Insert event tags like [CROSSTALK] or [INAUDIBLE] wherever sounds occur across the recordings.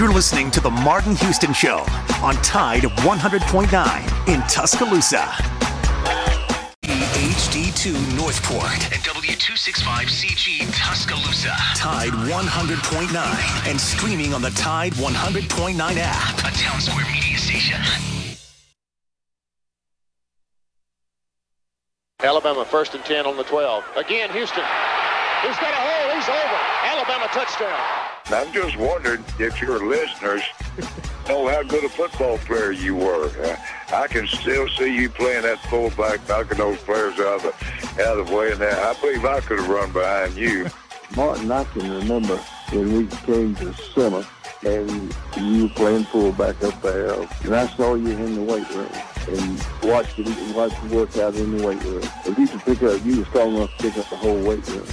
You're listening to The Martin Houston Show on Tide 100.9 in Tuscaloosa. HD2 Northport and W265CG Tuscaloosa. Tide 100.9 and streaming on the Tide 100.9 app. A Town Square Media station. Alabama first and 10 on the 12. Again, Houston. He's got a hole. He's over. Alabama touchdown. I'm just wondering if your listeners know how good a football player you were. Uh, I can still see you playing that fullback, knocking those players out of the, out of the way. And that, I believe I could have run behind you. Martin, I can remember when we came to summer and you were playing fullback up there, and I saw you in the weight room and watched you watched you work out in the weight room. If you could pick up, you were strong enough to pick up the whole weight room.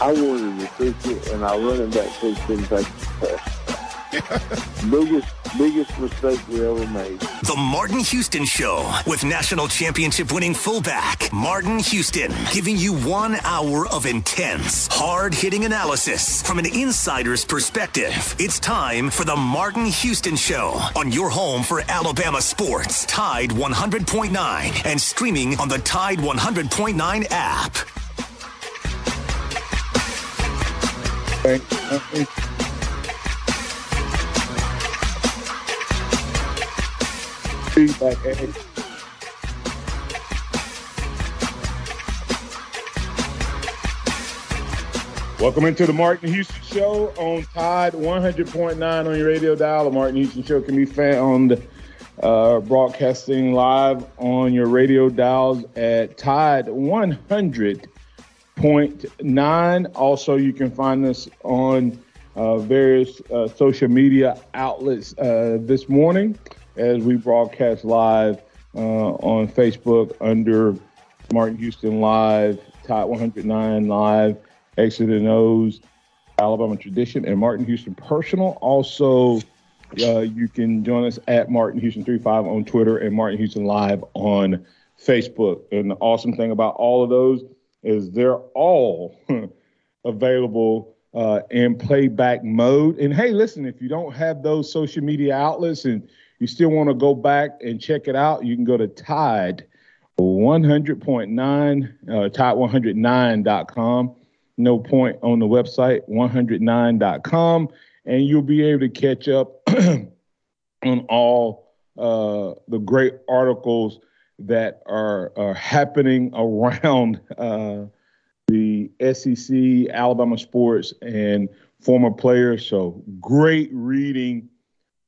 I wanted to recruit you, and our running back coach didn't take the [LAUGHS] biggest, biggest mistake we ever made. The Martin Houston Show with national championship winning fullback Martin Houston, giving you one hour of intense, hard hitting analysis from an insider's perspective. It's time for the Martin Houston Show on your home for Alabama sports, Tide 100.9, and streaming on the Tide 100.9 app. Feedback, Welcome into the Martin Houston Show on Tide 100.9 on your radio dial. The Martin Houston Show can be found uh, broadcasting live on your radio dials at Tide 100.9. Also, you can find us on uh, various uh, social media outlets uh, this morning as we broadcast live uh, on Facebook under Martin Houston Live, Tide 109 Live. X's and O's, Alabama Tradition, and Martin Houston Personal. Also, uh, you can join us at Martin Houston 35 on Twitter and Martin Houston Live on Facebook. And the awesome thing about all of those is they're all [LAUGHS] available uh, in playback mode. And hey, listen, if you don't have those social media outlets and you still want to go back and check it out, you can go to Tide 100.9, uh, Tide109.com no point on the website 109.com and you'll be able to catch up [CLEARS THROAT] on all uh, the great articles that are, are happening around uh, the SEC, Alabama sports, and former players. So great reading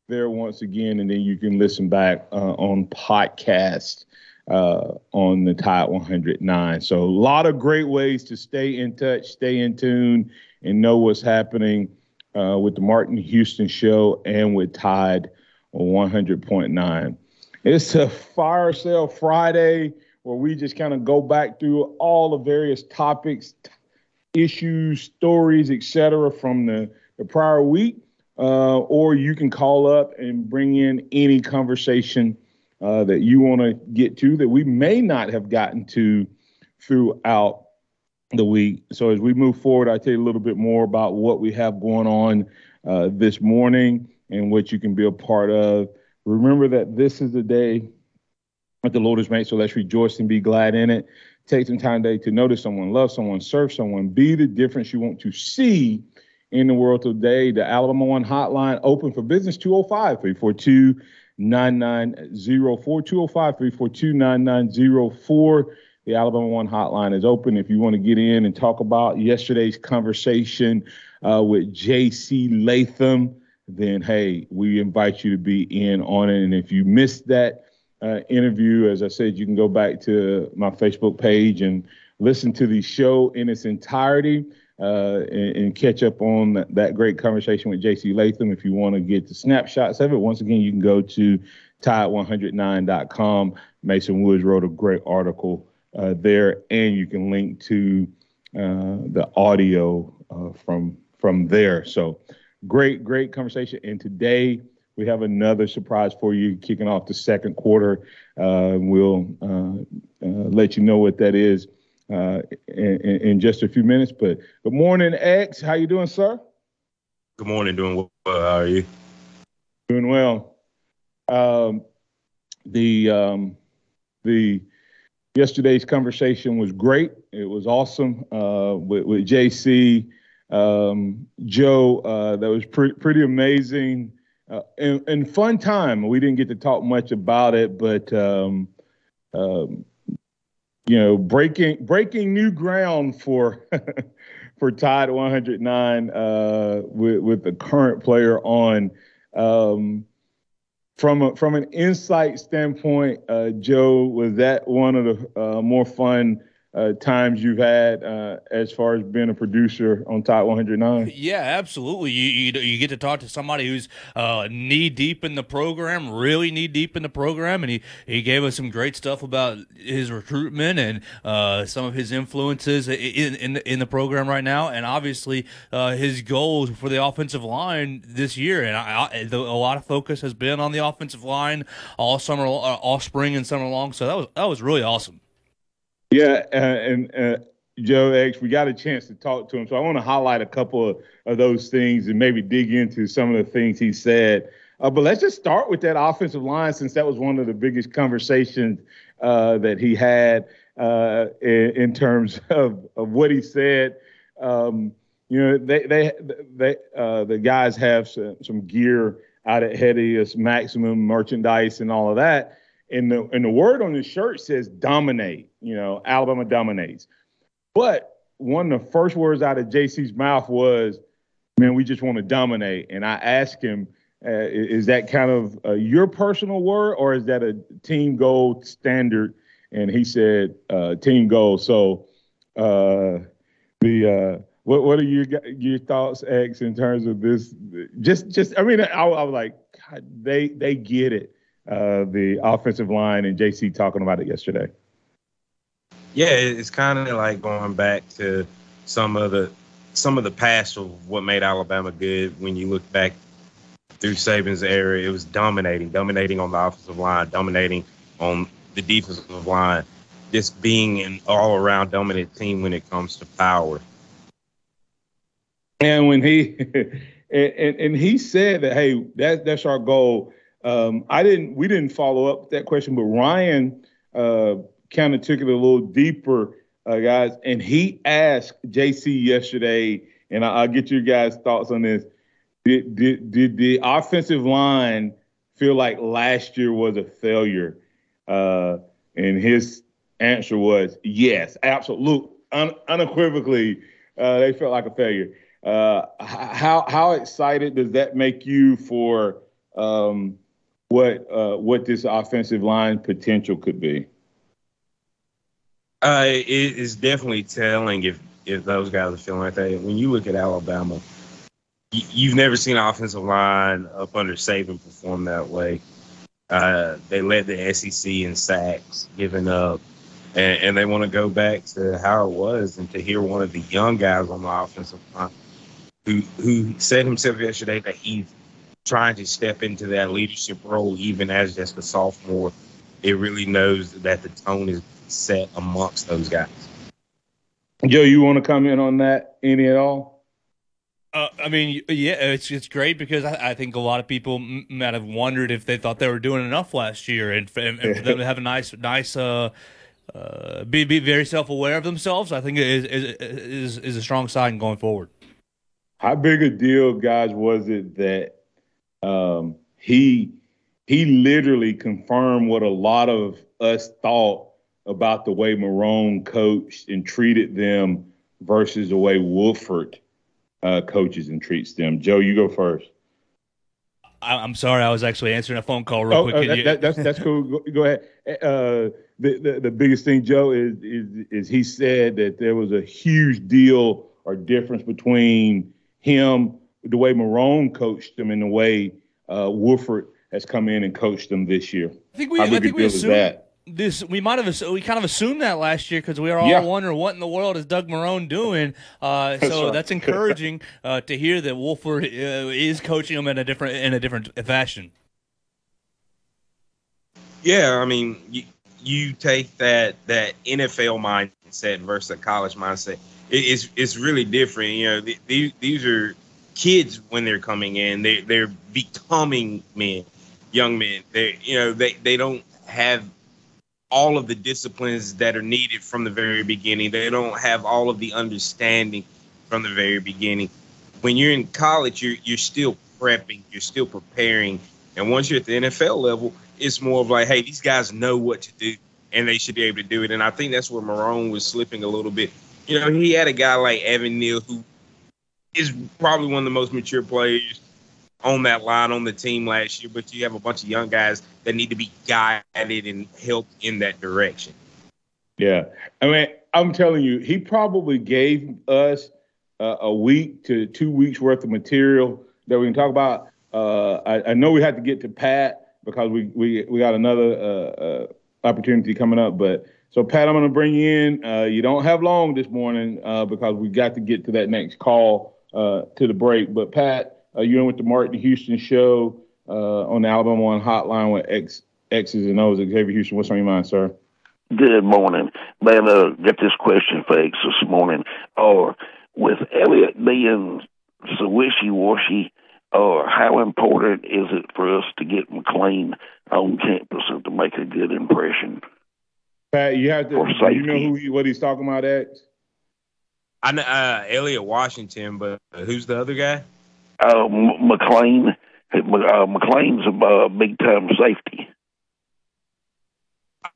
there once again, and then you can listen back uh, on podcast uh, on the Tide 109. So a lot of great ways to stay in touch, stay in tune, and know what's happening uh, with the Martin Houston Show and with Tide 100.9. It's a fire sale Friday where we just kind of go back through all the various topics, t- issues, stories, etc. from the, the prior week. Uh, or you can call up and bring in any conversation uh, that you want to get to that we may not have gotten to throughout the week. So as we move forward, I'll tell you a little bit more about what we have going on uh, this morning and what you can be a part of. Remember that this is the day that the Lord has made, so let's rejoice and be glad in it. Take some time today to notice someone, love someone, serve someone, be the difference you want to see in the world today. The Alabama One hotline open for business 205 342 9904 205 342 9904. The Alabama One hotline is open if you want to get in and talk about yesterday's conversation uh, with J.C. Latham. Then, hey, we invite you to be in on it. And if you missed that uh, interview, as I said, you can go back to my Facebook page and listen to the show in its entirety uh, and, and, catch up on that, that great conversation with JC Latham. If you want to get the snapshots of it, once again, you can go to tide109.com. Mason Woods wrote a great article uh, there, and you can link to uh, the audio uh, from from there. So great, great conversation. And today we have another surprise for you, kicking off the second quarter. Uh, we'll uh, let you know what that is uh, in, in, just a few minutes. But good morning, X. How you doing, sir? Good morning. Doing well. How are you? Doing well. Um, the um, the yesterday's conversation was great. It was awesome uh, with, with JC, um, Joe. Uh, that was pre- pretty amazing uh, and, and, fun time. We didn't get to talk much about it, but um, um, you know, breaking breaking new ground for [LAUGHS] for Tide 109 uh, with with the current player on. Um, from a, from an insight standpoint, uh, Joe, was that one of the uh, more fun uh, times you've had uh, as far as being a producer on Top 109? Yeah, absolutely. You, you, you get to talk to somebody who's uh, knee deep in the program, really knee deep in the program, and he, he gave us some great stuff about his recruitment and uh, some of his influences in, in in the program right now, and obviously uh, his goals for the offensive line this year. And I, I, the, a lot of focus has been on the offensive line all summer, all spring and summer long. So that was that was really awesome. Yeah, uh, and uh, Joe X, we got a chance to talk to him, so I want to highlight a couple of, of those things and maybe dig into some of the things he said. Uh, but let's just start with that offensive line, since that was one of the biggest conversations uh, that he had uh, in, in, terms [LAUGHS] of, of what he said. Um, you know, they they they uh, the guys have some, some gear out at Hetty, maximum merchandise and all of that and the and the word on the shirt says dominate. You know, Alabama dominates. But one of the first words out of JC's mouth was, "Man, we just want to dominate." And I asked him, uh, "Is that kind of uh, your personal word, or is that a team goal standard?" And he said, uh, "Team goal." So, uh, the uh, what what are your your thoughts, X, in terms of this? Just just I mean, I, I was like, God, they they get it uh, the offensive line and JC talking about it yesterday. Yeah, it's kind of like going back to some of the some of the past of what made Alabama good. When you look back through Saban's era, it was dominating, dominating on the offensive line, dominating on the defensive line, just being an all-around dominant team when it comes to power. And when he [LAUGHS] and, and he said that, hey, that that's our goal um, I didn't. We didn't follow up that question, but Ryan uh, kind of took it a little deeper, uh, guys. And he asked JC yesterday, and I, will get your guys' thoughts on this. Did, did did the offensive line feel like last year was a failure? Uh, and his answer was yes, absolutely, un- unequivocally, uh, they felt like a failure. Uh, how how excited does that make you for? Um, what uh, what this offensive line potential could be? Uh, it is definitely telling if if those guys are feeling like that. When you look at Alabama, you, have never seen an offensive line up under Saban perform that way. Uh, they led the SEC in sacks, giving up, and, and they want to go back to how it was. And to hear one of the young guys on the offensive line who who said himself yesterday that he's trying to step into that leadership role, even as just a sophomore, it really knows that the tone is set amongst those guys. Joe, you want to comment on that any at all? Uh, I mean, yeah, it's it's great because I, I think a lot of people m- might have wondered if they thought they were doing enough last year, and, and, and for them to have a nice, nice, uh, uh, be be very self aware of themselves. I think is, is is is a strong sign going forward. How big a deal, guys, was it that um, he he literally confirmed what a lot of us thought about the way Marrone coached and treated them versus the way Wolford uh, coaches and treats them. Joe, you go first. I'm sorry, I was actually answering a phone call real oh, quick. Uh, that, that's that's cool. Go, go ahead. Uh, the, the, the biggest thing, Joe, is, is is he said that there was a huge deal or difference between him the way Marrone coached them and the way uh, Wolford has come in and coached them this year. I think we, I think we assumed this. We might have we kind of assumed that last year because we were all yeah. wondering what in the world is Doug Marrone doing. Uh, [LAUGHS] that's so right. that's encouraging uh, to hear that Wolford uh, is coaching them in a different in a different fashion. Yeah, I mean, you, you take that that NFL mindset versus a college mindset. It, it's it's really different. You know, these these are kids when they're coming in. They they're becoming men, young men. They you know they they don't have all of the disciplines that are needed from the very beginning. They don't have all of the understanding from the very beginning. When you're in college, you're you're still prepping, you're still preparing, and once you're at the NFL level, it's more of like, hey, these guys know what to do, and they should be able to do it. And I think that's where Marrone was slipping a little bit. You know, he had a guy like Evan Neal who is probably one of the most mature players on that line on the team last year, but you have a bunch of young guys that need to be guided and helped in that direction. Yeah. I mean, I'm telling you, he probably gave us uh, a week to two weeks worth of material that we can talk about. Uh, I, I, know we have to get to Pat because we we, we got another uh, uh opportunity coming up. But so Pat, I'm going to bring you in. Uh, you don't have long this morning uh, because we got to get to that next call Uh, to the break. But Pat, uh, you're in with the Martin Houston show uh, on the Alabama One Hotline with X X's and O's. Xavier Houston, what's on your mind, sir? Good morning. Man, uh, got this question for X this morning. Or with Elliott being so wishy washy, or how important is it for us to get McClain on campus and to make a good impression? Pat, you have to. Do you know who he, what he's talking about, X? I know uh, Elliott Washington, but who's the other guy? Uh, McClain. Uh, McClain's a uh, big time safety.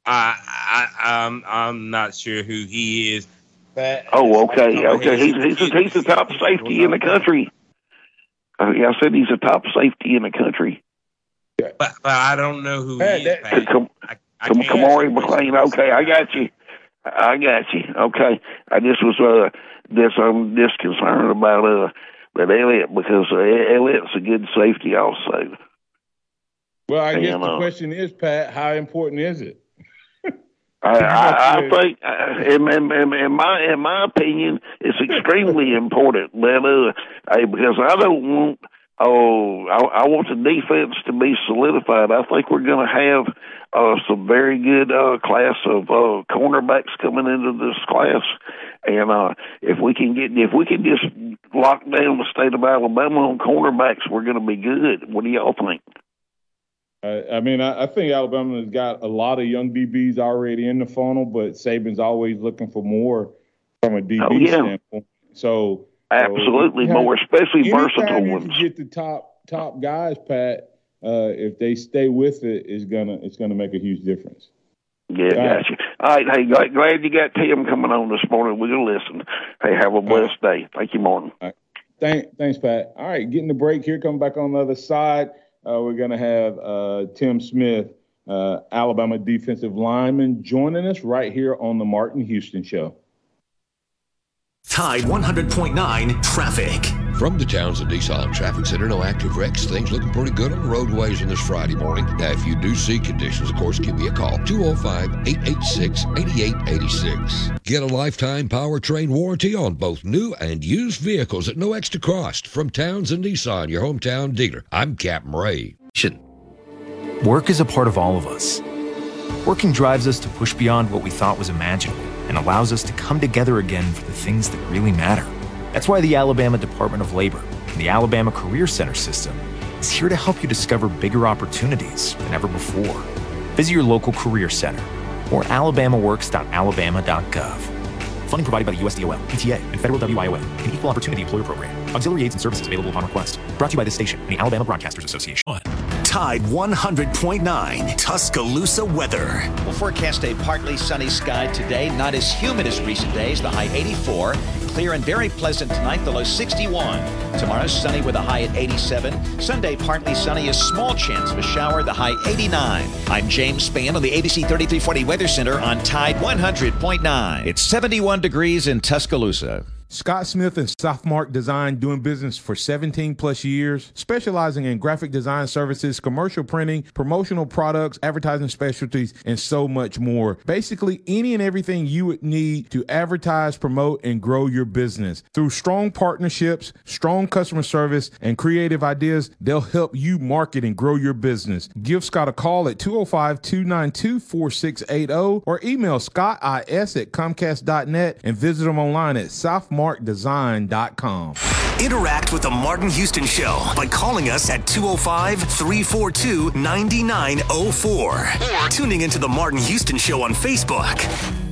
I, I, I'm, I'm not sure who he is. But oh, okay, okay. He's he's a, he's the top safety in the country. Uh, yeah, I said he's a top safety in the country. But, but I don't know who hey, he is. That, come, I, I Kamari McClain. Okay, I got you. I got you. Okay, I just was uh, this I'm just concerned about uh that Elliott because uh, Elliott's a good safety also. Well, I and, guess the uh, question is, Pat, how important is it? I, [LAUGHS] I, I think, uh, in, in, in, my in my opinion, it's extremely [LAUGHS] important. That uh, hey, because I don't want oh, I, I want the defense to be solidified. I think we're going to have uh, some very good uh, class of uh, cornerbacks coming into this class, and uh, if we can get if we can just lock down the state of Alabama on cornerbacks, we're going to be good. What do y'all think? I mean, I, I, think Alabama has got a lot of young DBs already in the funnel, but Saban's always looking for more from a DB oh, yeah. standpoint. So absolutely so more, especially versatile you ones. Get the top top guys, Pat. Uh, if they stay with it, it's gonna it's gonna make a huge difference. Yeah, All gotcha. All right, hey, glad, glad you got Tim coming on this morning. We're gonna listen. Hey, have a blessed day. Thank you, Martin. Right. Thank, thanks, Pat. All right, getting the break here. Coming back on the other side uh, we're going to have uh, Tim Smith, uh, Alabama defensive lineman, joining us right here on the Martin Houston Show. Tide 100.9 traffic. From the Townsend Nissan Traffic Center, no active wrecks. Things looking pretty good on the roadways on this Friday morning. Now, if you do see conditions, of course, give me a call. 205 886 8886. Get a lifetime powertrain warranty on both new and used vehicles at no extra cost from Townsend Nissan, your hometown dealer. I'm Captain Ray. Work is a part of all of us. Working drives us to push beyond what we thought was imaginable and allows us to come together again for the things that really matter. That's why the Alabama Department of Labor and the Alabama Career Center system is here to help you discover bigger opportunities than ever before. Visit your local career center or alabamaworks.alabama.gov. Funding provided by the USDOL, ETA, and Federal WIOA, an equal opportunity employer program. Auxiliary aids and services available upon request. Brought to you by this station and the Alabama Broadcasters Association. Tide 100.9 Tuscaloosa weather. We'll forecast a partly sunny sky today, not as humid as recent days, the high 84. Clear and very pleasant tonight, the low 61. Tomorrow, sunny with a high at 87. Sunday, partly sunny, a small chance of a shower, the high 89. I'm James Spann on the ABC 3340 Weather Center on Tide 100.9. It's 71 degrees in Tuscaloosa. Scott Smith and Softmark Design doing business for 17 plus years, specializing in graphic design services, commercial printing, promotional products, advertising specialties, and so much more. Basically, any and everything you would need to advertise, promote, and grow your business. Through strong partnerships, strong customer service, and creative ideas, they'll help you market and grow your business. Give Scott a call at 205 292 4680 or email scottis at comcast.net and visit them online at Softmark checkmarkdesign.com. Interact with the Martin Houston Show by calling us at 205 342 9904 or tuning into the Martin Houston Show on Facebook.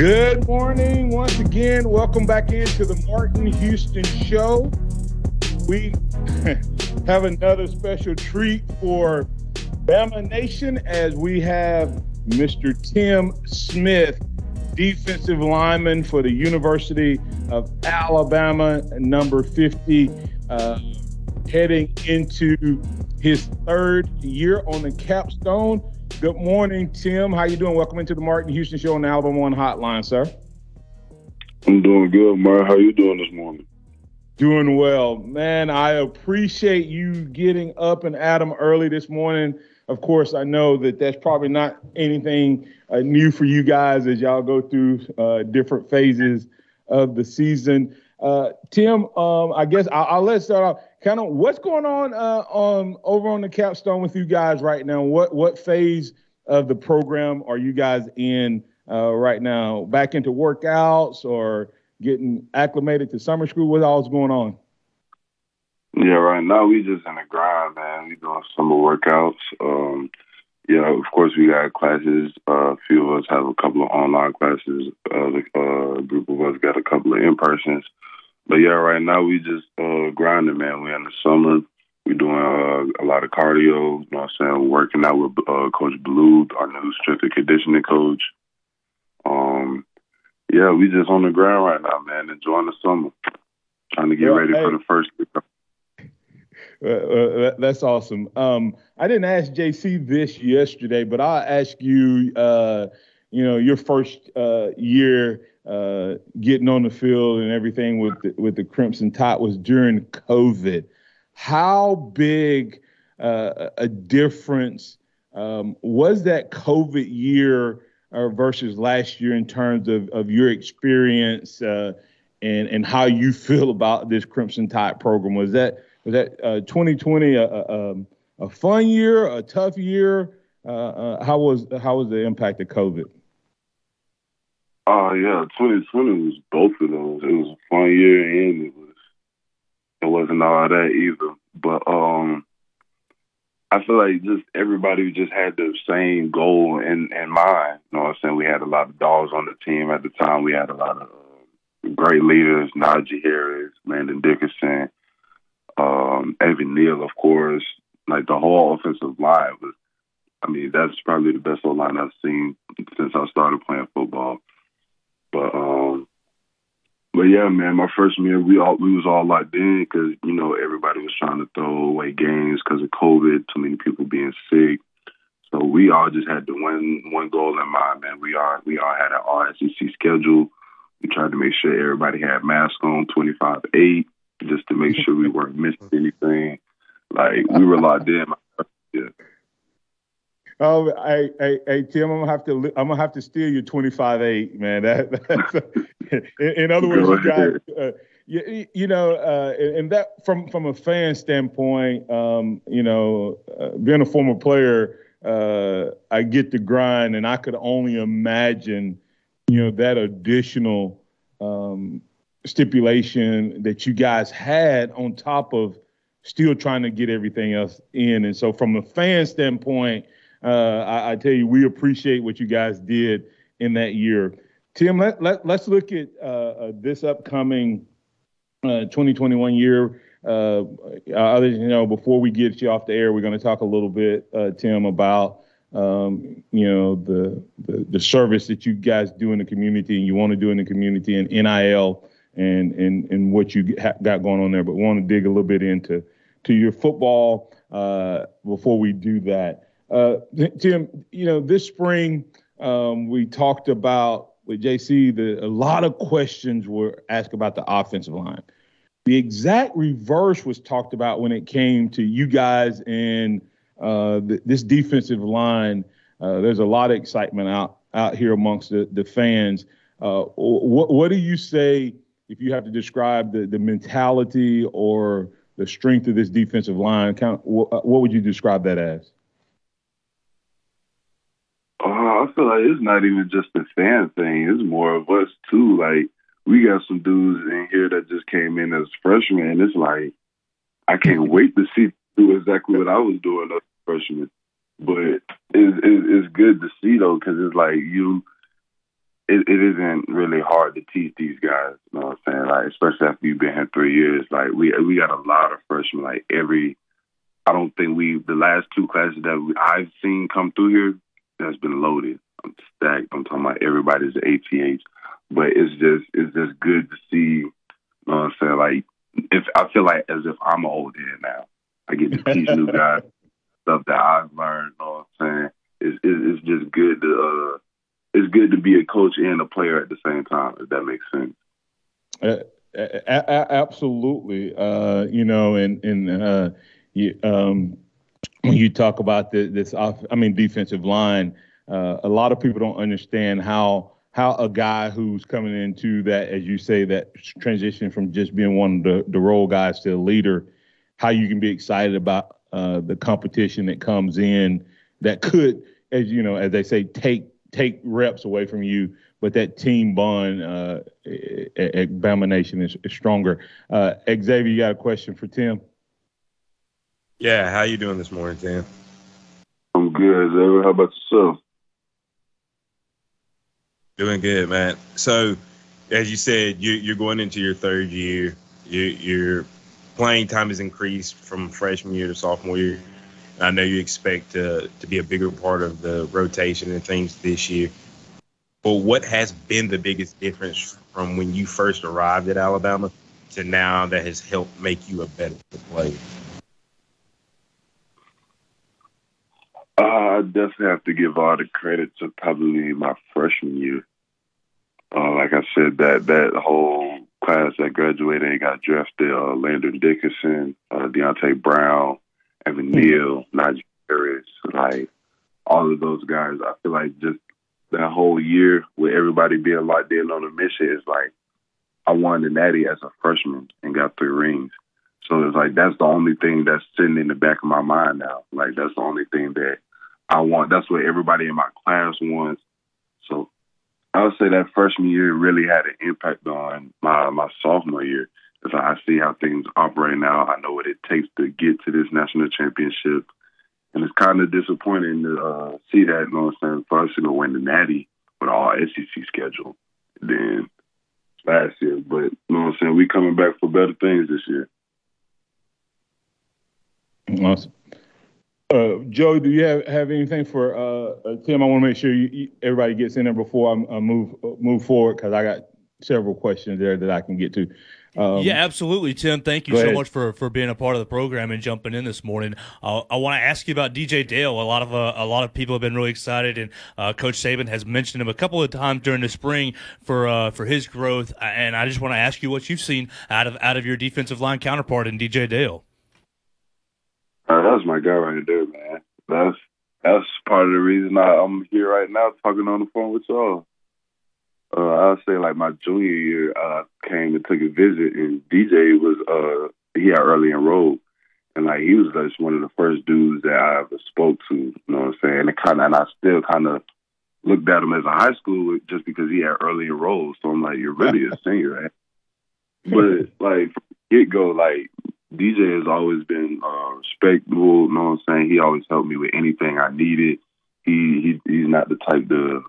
Good morning once again. Welcome back into the Martin Houston Show. We [LAUGHS] have another special treat for Bama Nation as we have Mr. Tim Smith, defensive lineman for the University of Alabama, number 50, uh, heading into his third year on the capstone. Good morning, Tim. How you doing? Welcome into the Martin Houston Show on the Alabama One Hotline, sir. I'm doing good, Mark. How you doing this morning? Doing well, man. I appreciate you getting up and at 'em early this morning. Of course, I know that that's probably not anything uh, new for you guys as y'all go through uh, different phases of the season. Uh, Tim, um, I guess I'll, I'll let's start off kind of what's going on uh, on over on the capstone with you guys right now. What what phase of the program are you guys in uh, right now? Back into workouts or getting acclimated to summer school? What all's going on? Yeah, right now we just in the grind, man. We doing summer workouts. Um, yeah, of course we got classes. Uh, a few of us have a couple of online classes. Uh, uh, group of us got a couple of in persons. But yeah, right now we just uh, grinding, man. We in the summer. We doing uh, a lot of cardio. You know what I'm saying? Working out with uh, Coach Ballou, our new strength and conditioning coach. Um, yeah, we just on the ground right now, man. Enjoying the summer. Trying to get Well, ready hey. for the first. Uh, [LAUGHS] that's awesome. Um, I didn't ask JC this yesterday, but I'll ask you. Uh, you know, your first uh, year uh, getting on the field and everything with the, with the Crimson Tide was during COVID. How big uh, a difference um, was that COVID year uh, versus last year in terms of, of your experience uh, and and how you feel about this Crimson Tide program? Was that was that uh, 2020 a, a, a fun year, a tough year? Uh, uh, how was how was the impact of COVID? Oh yeah, 2020 was both of those. It was a fun year and it was it wasn't all that either. But um, I feel like just everybody just had the same goal in in mind. You know what I'm saying? We had a lot of dogs on the team at the time. We had a lot of uh, great leaders: Najee Harris, Landon Dickerson, um, Evan Neal, of course. Like the whole offensive line was. I mean, that's probably the best O line I've seen since I started playing football. But um, but yeah, man, my freshman year we all we was all locked in because you know everybody was trying to throw away games because of COVID, too many people being sick. So we all just had the one one goal in mind, man. We all we all had an all SEC schedule. We tried to make sure everybody had masks on, twenty five eight, just to make sure we weren't missing anything. Like we were locked in. [LAUGHS] my first year. Oh, hey, hey, hey, Tim, I'm gonna have to, I'm gonna have to steal your 25 eight, man. [LAUGHS] That, that's, in, in other words, you guys, uh, you, you know, uh, and and that from from a fan standpoint, um, you know, uh, being a former player, uh, I get the grind, and I could only imagine, you know, that additional um, stipulation that you guys had on top of still trying to get everything else in. And so, from a fan standpoint, uh, I, I tell you, we appreciate what you guys did in that year. Tim, let, let, let's look at uh, uh, this upcoming uh, 2021 year. Uh, other, you know, before we get you off the air, we're going to talk a little bit, Tim, about um, you know the, the the service that you guys do in the community and you want to do in the community and NIL and and and what you ha- got going on there. But want to dig a little bit into to your football uh, before we do that. Uh, Tim, you know, this spring um, we talked about with JC. The a lot of questions were asked about the offensive line. the exact reverse was talked about when it came to you guys and uh, th- this defensive line. Uh, there's a lot of excitement out out here amongst the, the fans. Uh, what, what do you say if you have to describe the, the mentality or the strength of this defensive line? Kind of, what would you describe that as? Uh, I feel like it's not even just a fan thing. It's more of us too. Like we got some dudes in here that just came in as freshmen, and it's like I can't wait to see do exactly what I was doing as a freshman. But it's, it's good to see though, because it's like you. It, it isn't really hard to teach these guys. You know what I'm saying? Like especially after you've been here three years. Like we we got a lot of freshmen. Like every, I don't think we the last two classes that we, I've seen come through here has been loaded. I'm stacked. I'm talking about everybody's ATH. But it's just it's just good to see. You know what I'm saying? Like if I feel like as if I'm an old head now. I get to teach new [LAUGHS] guys stuff that I've learned. You know what I'm saying? It's it's just good to uh, it's good to be a coach and a player at the same time. If that makes sense. Uh, a- a- absolutely. Uh, you know, and and uh, you, um, when you talk about the, this, off, I mean, defensive line, uh, a lot of people don't understand how how a guy who's coming into that, as you say, that transition from just being one of the, the role guys to a leader, how you can be excited about uh, the competition that comes in that could, as you know, as they say, take take reps away from you, but that team bond uh, at, at Bama Nation is, is stronger. Uh, Xavier, you got a question for Tim? Yeah, how you doing this morning, Tim? I'm good. How about yourself? Doing good, man. So, as you said, you, you're going into your third year. You, your playing time has increased from freshman year to sophomore year. I know you expect to, to be a bigger part of the rotation and things this year. But what has been the biggest difference from when you first arrived at Alabama to now that has helped make you a better player? Uh, I definitely have to give all the credit to probably my freshman year. Uh, like I said, that that whole class that graduated and got drafted, uh, Landon Dickerson, uh, Deonte Brown, Evan Neal, Najee Harris, like all of those guys. I feel like just that whole year with everybody being locked in on a mission is like I won the Natty as a freshman and got three rings. So it's like that's the only thing that's sitting in the back of my mind now. Like that's the only thing that I want. That's what everybody in my class wants. So I would say that freshman year really had an impact on my my sophomore year. Because I see how things operate now. I know what it takes to get to this national championship. And it's kind of disappointing to uh, see that, you know what I'm saying, for us to go win the Natty with all SEC schedule. Then last year. But you know what I'm saying, we coming back for better things this year. Awesome. Uh, Joe, do you have, have anything for uh, uh Tim? I want to make sure you, you, everybody gets in there before I, I move move forward because I got several questions there that I can get to. Um, yeah, absolutely, Tim. Thank you so much for, for being a part of the program and jumping in this morning. Uh, I want to ask you about DJ Dale. A lot of uh, a lot of people have been really excited, and uh, Coach Saban has mentioned him a couple of times during the spring for uh, for his growth. And I just want to ask you what you've seen out of out of your defensive line counterpart in DJ Dale. Uh, that's my guy right there, man. That's that's part of the reason I, I'm here right now talking on the phone with y'all uh, I'll say like my junior year, I uh, came and took a visit, and DJ was uh he had early enrolled, and like he was just one of the first dudes that I ever spoke to. You know what I'm saying? And kind of, and I still kind of looked at him as a high school just because he had early enrolled. So I'm like, you're really a [LAUGHS] senior, right? But like get go, like DJ has always been uh, respectful. You know what I'm saying? He always helped me with anything I needed. He, he he's not the type to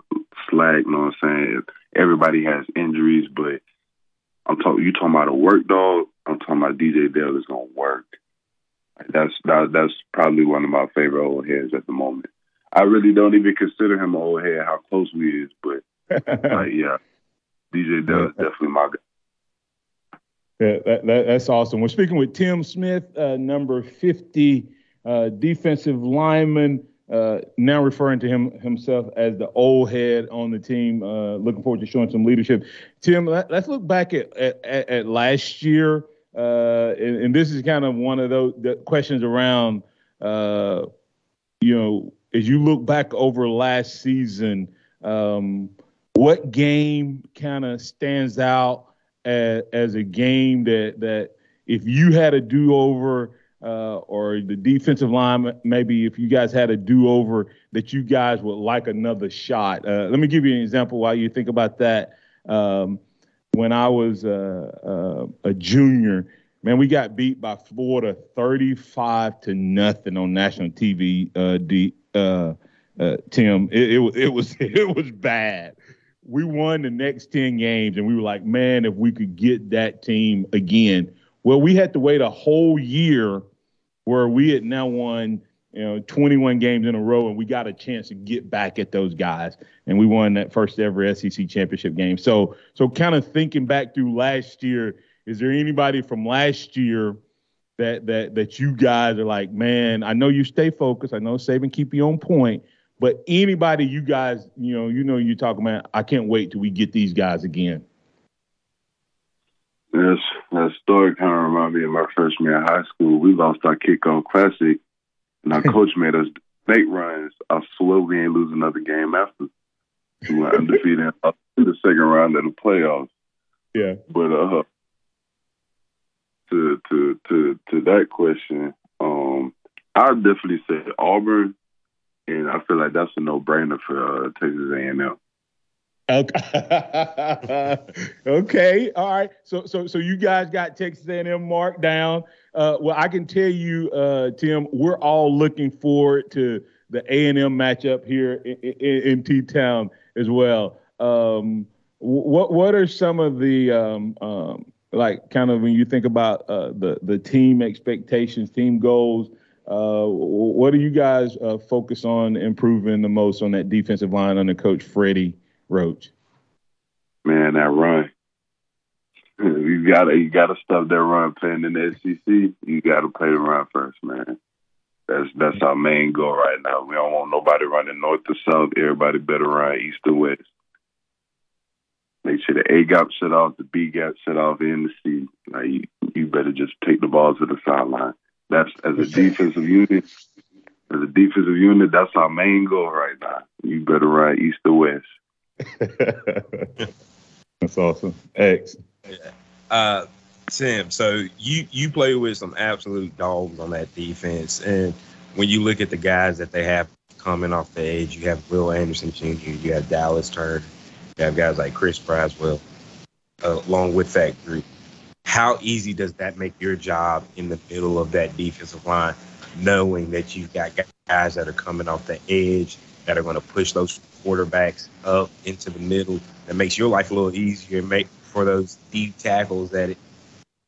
slack. You know what I'm saying? everybody has injuries, but I'm talking. You talking about a work dog? I'm talking about DJ Dale is gonna work. That's that, that's probably one of my favorite old heads at the moment. I really don't even consider him an old head. How close we is, but [LAUGHS] like, yeah, DJ Dale is definitely my guy. Yeah, that, that, that's awesome. We're speaking with Tim Smith, uh, number 50, uh, defensive lineman uh, now referring to him himself as the old head on the team. Uh, looking forward to showing some leadership. Tim, let, us look back at, at, at last year. uh, and, and, this is kind of one of those questions around, uh, you know, as you look back over last season, um, what game kind of stands out as, as, a game that that if you had a do over uh, or the defensive line, maybe if you guys had a do over, that you guys would like another shot. Uh, let me give you an example while you think about that. Um, when I was uh, uh a junior, man, we got beat by Florida 35 to nothing on national TV. Uh, D, uh, Tim, it, it, it was [LAUGHS] it was bad. We won the next 10 games, and we were like, man, if we could get that team again. Well, we had to wait a whole year where we had now won you know 21 games in a row and we got a chance to get back at those guys and we won that first ever SEC championship game. So so kind of thinking back through last year, is there anybody from last year that that that you guys are like, man, I know you stay focused, I know Saban keep you on point, but anybody you guys, you know, you know you're talking about, I can't wait till we get these guys again. Yes, that story kind of reminded me of my freshman year in high school. We lost our kickoff classic, and our [LAUGHS] coach made us make runs. I swear we ain't lose another game after. We went undefeated in the second round of the playoffs. Yeah. But uh, to to to to that question, um, I'd definitely say Auburn, and I feel like that's a no brainer for uh, Texas A&M. Okay. [LAUGHS] okay. All right. So so so you guys got Texas A&M marked down. Uh, well, I can tell you, uh, Tim, we're all looking forward to the A&M matchup here in, in, in T-Town as well. Um, what what are some of the um, um, like kind of when you think about uh, the the team expectations, team goals? Uh, what do you guys uh, focus on improving the most on that defensive line under Coach Freddie Roach? Man, that run. [LAUGHS] You gotta you gotta stop that run playing in the SEC. You gotta play the run first, man. That's that's our main goal right now. We don't want nobody running north to south. Everybody better run east to west. Make sure the A gap set off, the B gap set off, in the C. Like you, you better just take the ball to the sideline. That's as a defensive unit. As a defensive unit, that's our main goal right now. You better ride east to west. [LAUGHS] That's awesome. X. Uh, Tim, so you you play with some absolute dogs on that defense, and when you look at the guys that they have coming off the edge, you have Will Anderson Jr., you have Dallas Turner, you have guys like Chris Braswell, uh, along with that group. How easy does that make your job in the middle of that defensive line, knowing that you've got guys that are coming off the edge that are going to push those quarterbacks up into the middle. That makes your life a little easier. Make for those deep tackles that it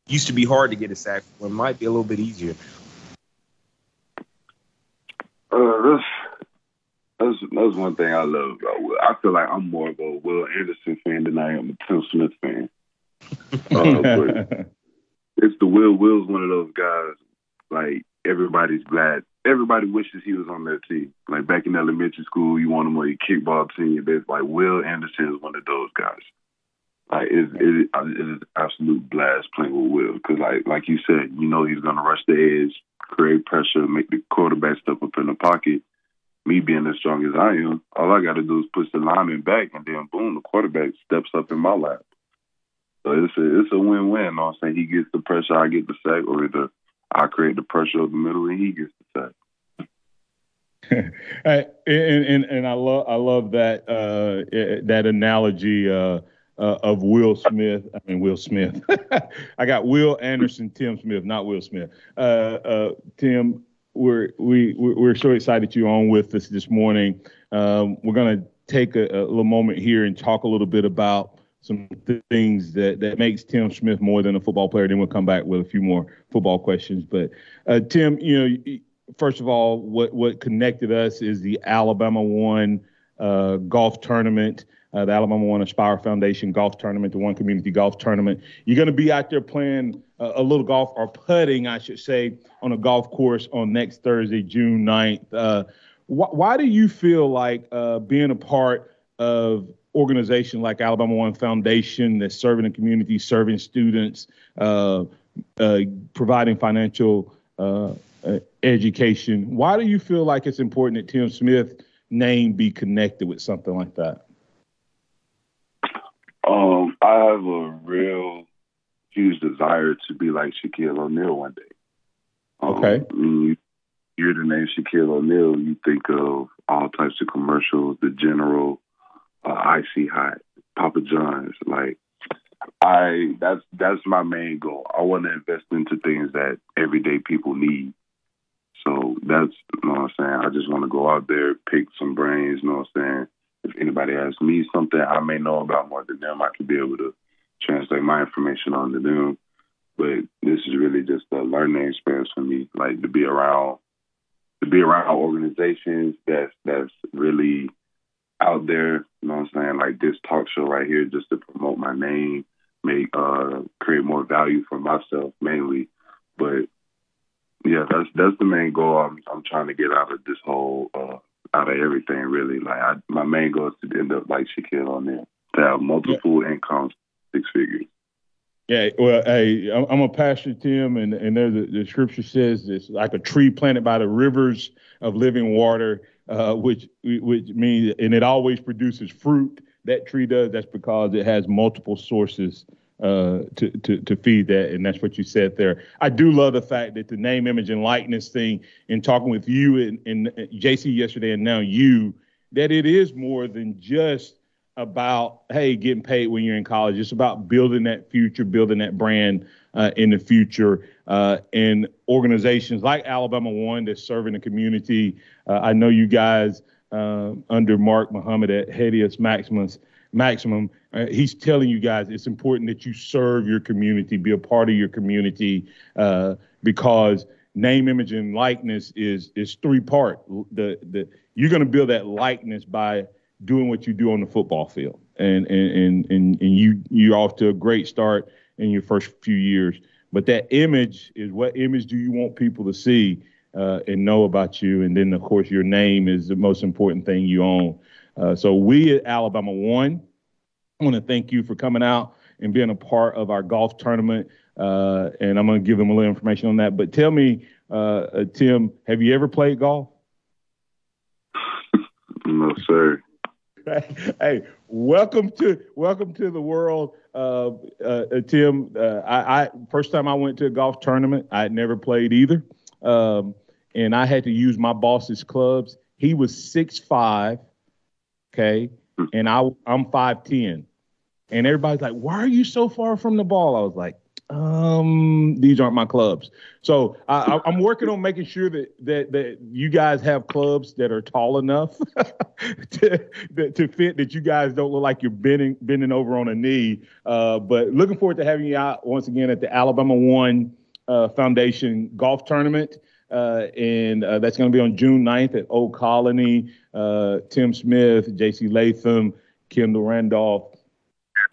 used to be hard to get a sack for. It might be a little bit easier Uh, that's, that's that's one thing I love. I feel like I'm more of a Will Anderson fan than I am a Tim Smith fan. Uh, [LAUGHS] it's the Will. Will's one of those guys. Like everybody's glad everybody wishes he was on their team. Like back in elementary school, you want him on your kickball team. But like Will Anderson is one of those guys. Like it, it, it is absolute blast playing with Will because like like you said, you know he's gonna rush the edge, create pressure, make the quarterback step up in the pocket. Me being as strong as I am, all I got to do is push the lineman back, and then boom, the quarterback steps up in my lap. So it's a it's a win win. You know I'm saying he gets the pressure, I get the sack, or either I create the pressure of the middle and he gets the sack. [LAUGHS] and, and and I love I love that uh, that analogy uh, uh, of Will Smith. I mean Will Smith. [LAUGHS] I got Will Anderson, Tim Smith, not Will Smith. Uh, uh, Tim, we're we we're so excited you're on with us this morning. Um, we're gonna take a, a, little moment here and talk a little bit about some things that, that makes Tim Smith more than a football player. Then we'll come back with a few more football questions. But uh, Tim, you know, first of all, what what connected us is the Alabama One uh, golf tournament. Uh, the Alabama One Aspire Foundation golf tournament, the One Community Golf Tournament. You're going to be out there playing a, a little golf or putting, I should say, on a golf course on next Thursday, June 9th. Uh, wh- why do you feel like uh, being a part of organization like Alabama One Foundation that's serving the community, serving students, uh, uh, providing financial uh, uh, education. Why do you feel like it's important that Tim Smith name be connected with something like that? Um, I have a real huge desire to be like Shaquille O'Neal one day. Um, okay. You hear the name Shaquille O'Neal, you think of all types of commercials, the General, uh, Icy Hot, Papa John's. Like, I that's that's my main goal. I want to invest into things that everyday people need. So that's you know what I'm saying. I just want to go out there, pick some brains. You know what I'm saying. If anybody asks me something I may know about more than them, I could be able to translate my information onto them. But this is really just a learning experience for me, like to be around to be around organizations that's that's really out there. You know what I'm saying? Like this talk show right here, just to promote my name, make uh create more value for myself mainly. But yeah, that's that's the main goal I'm I'm trying to get out of this whole uh out of everything really. Like I, my main goal is to end up like Shaquille there, to have multiple yeah. incomes, six figures. Yeah, well, hey, I'm a pastor, Tim, and and there's a, the scripture says it's like a tree planted by the rivers of living water, uh, which which means and it always produces fruit. That tree does. That's because it has multiple sources uh, to, to to feed that, and that's what you said there. I do love the fact that the name, image, and likeness thing, in talking with you and, and JC yesterday, and now you, that it is more than just about hey getting paid when you're in college. It's about building that future, building that brand uh, in the future. Uh, and organizations like Alabama One that's serving the community. Uh, I know you guys uh, under Mark Muhammad at Habeas Maximus Maximum. Uh, he's telling you guys it's important that you serve your community, be a part of your community, uh, because name, image, and likeness is is three part. The the you're going to build that likeness by doing what you do on the football field. And and and and, you you're off to a great start in your first few years. But that image is what image do you want people to see uh, and know about you? And then of course your name is the most important thing you own. Uh, so we at Alabama One want to thank you for coming out and being a part of our golf tournament. Uh, and I'm going to give them a little information on that. But tell me, uh, uh, Tim, have you ever played golf? no, sir. [LAUGHS] hey, welcome to welcome to the world, uh, uh, Tim. Uh, I, I, first time I went to a golf tournament, I had never played either, um, and I had to use my boss's clubs. He was six five, okay, and I I'm five ten, and everybody's like, "Why are you so far from the ball?" I was like, um, these aren't my clubs. So I, am working on making sure that, that that you guys have clubs that are tall enough [LAUGHS] to, to fit that you guys don't look like you're bending bending over on a knee. Uh, but looking forward to having you out once again at the Alabama One uh, Foundation Golf Tournament. Uh, and uh, that's going to be on June 9th at Old Colony. Uh, Tim Smith, J.C. Latham, Kendall Randolph,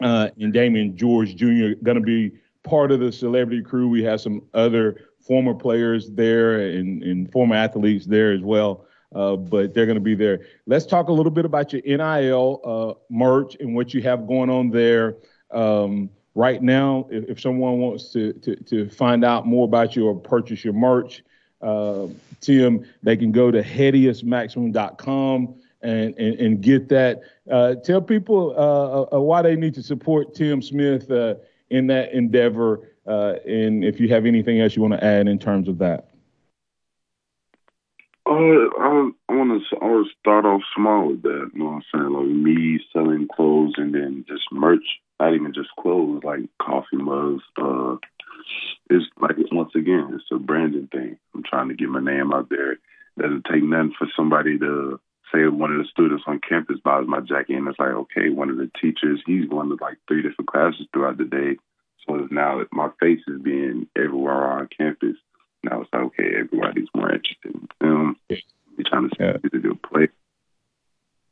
uh, and Damieon George Jr. going to be part of the celebrity crew. We have some other former players there and, and former athletes there as well. Uh, but they're going to be there. Let's talk a little bit about your NIL uh, merch and what you have going on there. Um, right now, if, if, someone wants to, to, to find out more about you or purchase your merch, uh, Tim, they can go to headiestmaximum.com and, and, and get that. Uh, tell people uh, uh, why they need to support Tim Smith in that endeavor. Uh, and if you have anything else you want to add in terms of that. Uh, I, I want to I start off small with that. You know what I'm saying? Like me selling clothes and then just merch, not even just clothes, like coffee mugs. Uh, it's like once again, it's a branding thing. I'm trying to get my name out there. Doesn't take nothing for somebody to say one of the students on campus buys my jacket and it's like, okay, one of the teachers, he's going to like three different classes throughout the day. So it's now my face is being everywhere on campus. Now it's like, okay, everybody's more interested in film. We're trying to see yeah. to do a play.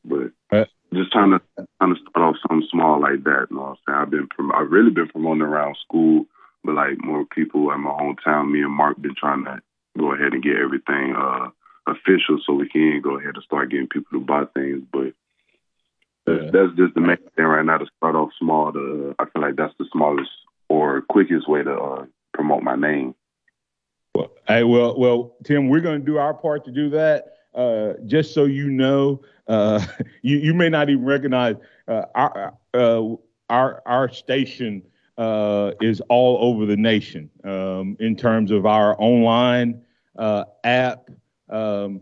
But uh, just trying to trying to start off something small like that. You know what I'm saying? I've been prom- I've really been promoting around school, but like more people in my hometown, me and Mark been trying to go ahead and get everything uh official so we can go ahead and start getting people to buy things. But yeah. that's just the main thing right now to start off small. To uh, I feel like that's the smallest or quickest way to uh, promote my name. Well, hey, well, well, Tim, we're going to do our part to do that. Uh, just so you know, uh, [LAUGHS] you you may not even recognize uh, our uh, our our station uh, is all over the nation um, in terms of our online uh, app. Um,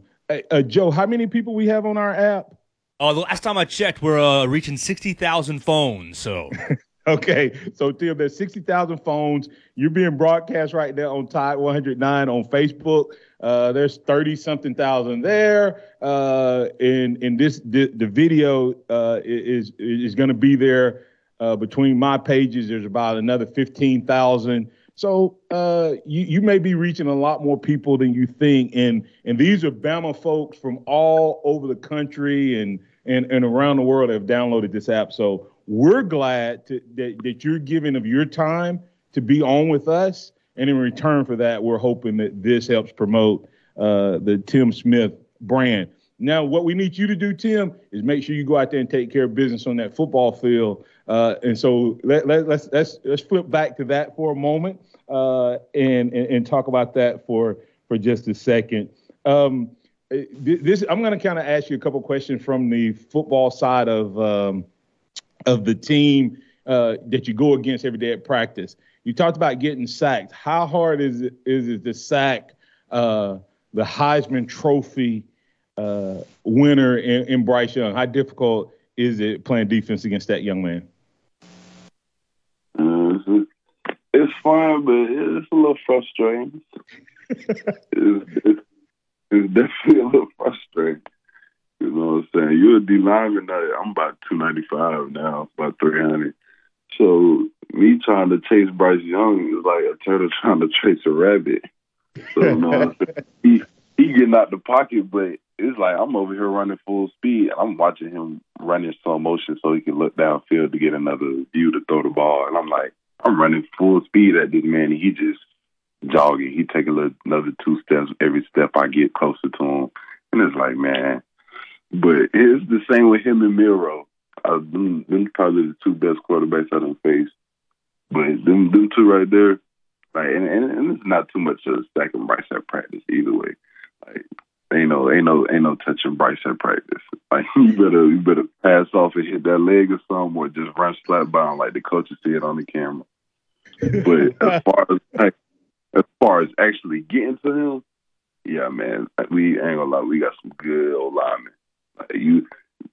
Joe, how many people we have on our app? Oh, the last time I checked, we're uh, reaching sixty thousand phones. So. [LAUGHS] Okay, so Tim, there's 60,000 phones. You're being broadcast right now on Tide 109 on Facebook. Uh, there's 30 something thousand there. Uh, and and this the, the video uh, is is going to be there uh, between my pages. There's about another 15,000. So uh, you you may be reaching a lot more people than you think. And and these are Bama folks from all over the country and and and around the world have downloaded this app. So we're glad to, that, that you're giving of your time to be on with us. And in return for that, we're hoping that this helps promote uh, the Tim Smith brand. Now, what we need you to do, Tim, is make sure you go out there and take care of business on that football field. Uh, and so let, let, let's let's let's flip back to that for a moment uh, and, and, and talk about that for for just a second. Um, this I'm going to kind of ask you a couple questions from the football side of um, of the team uh, that you go against every day at practice. You talked about getting sacked. How hard is it is it to sack uh, the Heisman Trophy uh, winner in, in, Bryce Young? How difficult is it playing defense against that young man? Mm-hmm. It's fun, but it's a little frustrating. [LAUGHS] it's, it's, it's definitely a little frustrating. You know what I'm saying? You're a D lineman. I'm about 295 now, about 300. So me trying to chase Bryce Young is like a turtle [LAUGHS] trying to chase a rabbit. So you know he he getting out the pocket, but it's like I'm over here running full speed and I'm watching him running slow motion so he can look downfield to get another view to throw the ball. And I'm like, I'm running full speed at this man and he just jogging. He taking a little, another two steps every step I get closer to him. And it's like, man, but it's the same with him and Milroe. Uh, them, them probably the two best quarterbacks I done faced. But them, them two right there, like, and, and, and it's not too much of stacking Bryce at practice either way. Like, ain't no, ain't no, ain't no touching Bryce at practice. Like, you better, you better pass off and hit that leg or something, or just run slap by him like the coaches see it on the camera. But [LAUGHS] as far as like, as far as actually getting to him, yeah, man, we ain't gonna lie, we got some good old linemen Like you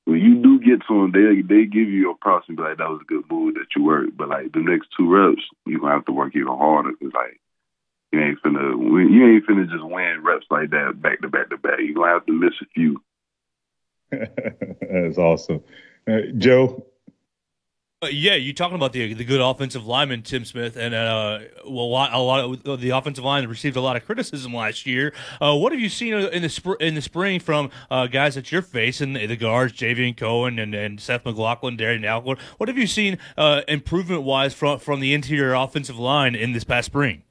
when you do get to them, they they give you a props and be like, "That was a good move that you worked." But like the next two reps, you gonna have to work even harder because like you ain't finna you ain't finna just win reps like that back to back to back. You gonna have to miss a few. [LAUGHS] That's awesome, uh, Joe. Uh, yeah, you talking about the the good offensive lineman Tim Smith, and uh, well, a lot, a lot of the offensive line received a lot of criticism last year. Uh, what have you seen in the sp- in the spring from uh, guys that you're facing, the guards, Javion Cohen and, and Seth McLaughlin, Darrian Dalcourt? What have you seen uh, improvement wise from from the interior offensive line in this past spring?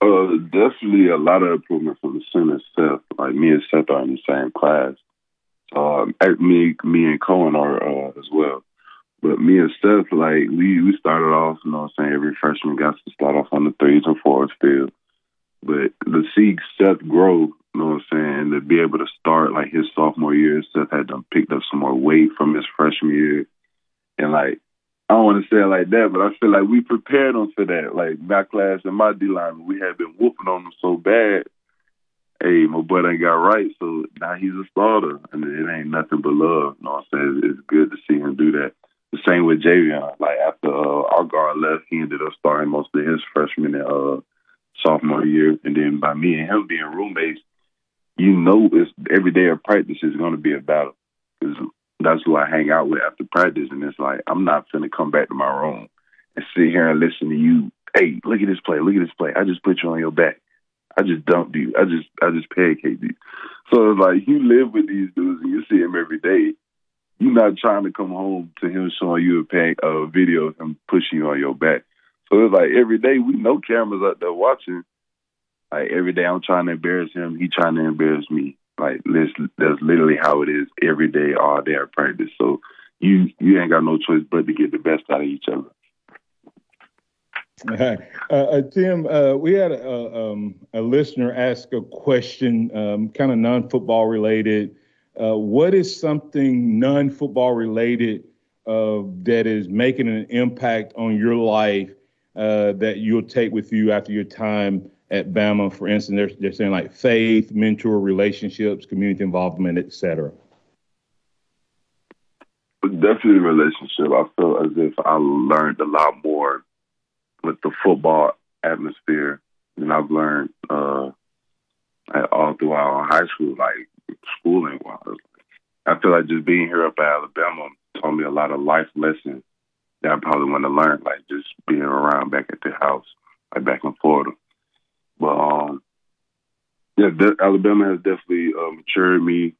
Uh, definitely a lot of improvement from the center Seth. Like me and Seth are in the same class. Um, me, me and Cohen are uh, as well. But me and Seth, like we we started off, you know what I'm saying, every freshman got to start off on the threes and fours field. But to see Seth grow, you know what I'm saying, to be able to start like his sophomore year, Seth had done picked up some more weight from his freshman year. And like I don't want to say it like that, but I feel like we prepared him for that. Like my class and my D line, we had been whooping on him so bad. Hey, my boy ain't got right, so now he's a starter, and it ain't nothing but love. You know what I'm saying? It's good to see him do that. The same with Javion. Like after uh, our guard left, he ended up starting most of his freshman and uh, sophomore year, and then by me and him being roommates, you know, it's every day of practice is going to be a battle because that's who I hang out with after practice, and it's like I'm not gonna come back to my room and sit here and listen to you. Hey, look at this play. Look at this play. I just put you on your back. I just dumped you. I just I just pancaked you. So it's like you live with these dudes and you see them every day you're not trying to come home to him showing you a, pay, a video of him pushing you on your back. So it's like every day we know cameras out there watching. Like every day I'm trying to embarrass him, he trying to embarrass me. Like that's, that's literally how it is every day, all day at practice. So you you ain't got no choice but to get the best out of each other. Uh, uh, Tim, uh, we had a, um, a, listener ask a question, um, kind of non-football related. Uh, what is something non-football related uh, that is making an impact on your life that you'll take with you after your time at Bama? For instance, they're, they're saying like faith, mentor, relationships, community involvement, etc. Definitely relationship. I feel as if I learned a lot more with the football atmosphere than I've learned uh, all throughout high school, like schooling wise. I feel like just being here up at Alabama taught me a lot of life lessons that I probably want to learn, like just being around back at the house, like back in Florida. But um, yeah, de- Alabama has definitely uh, matured me,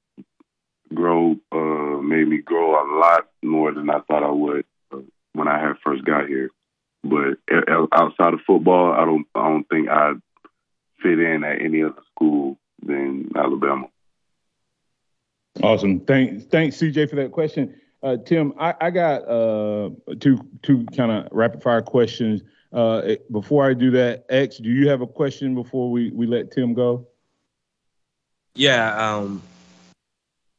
grow, uh, made me grow a lot more than I thought I would uh, when I had first got here. But outside of football, I don't, I don't think I'd fit in at any other school than Alabama. Awesome. Thanks, thanks, CJ, for that question. Uh, Tim, I, I got uh, two two kind of rapid fire questions. Uh, before I do that, X, do you have a question before we, we let Tim go? Yeah. Um,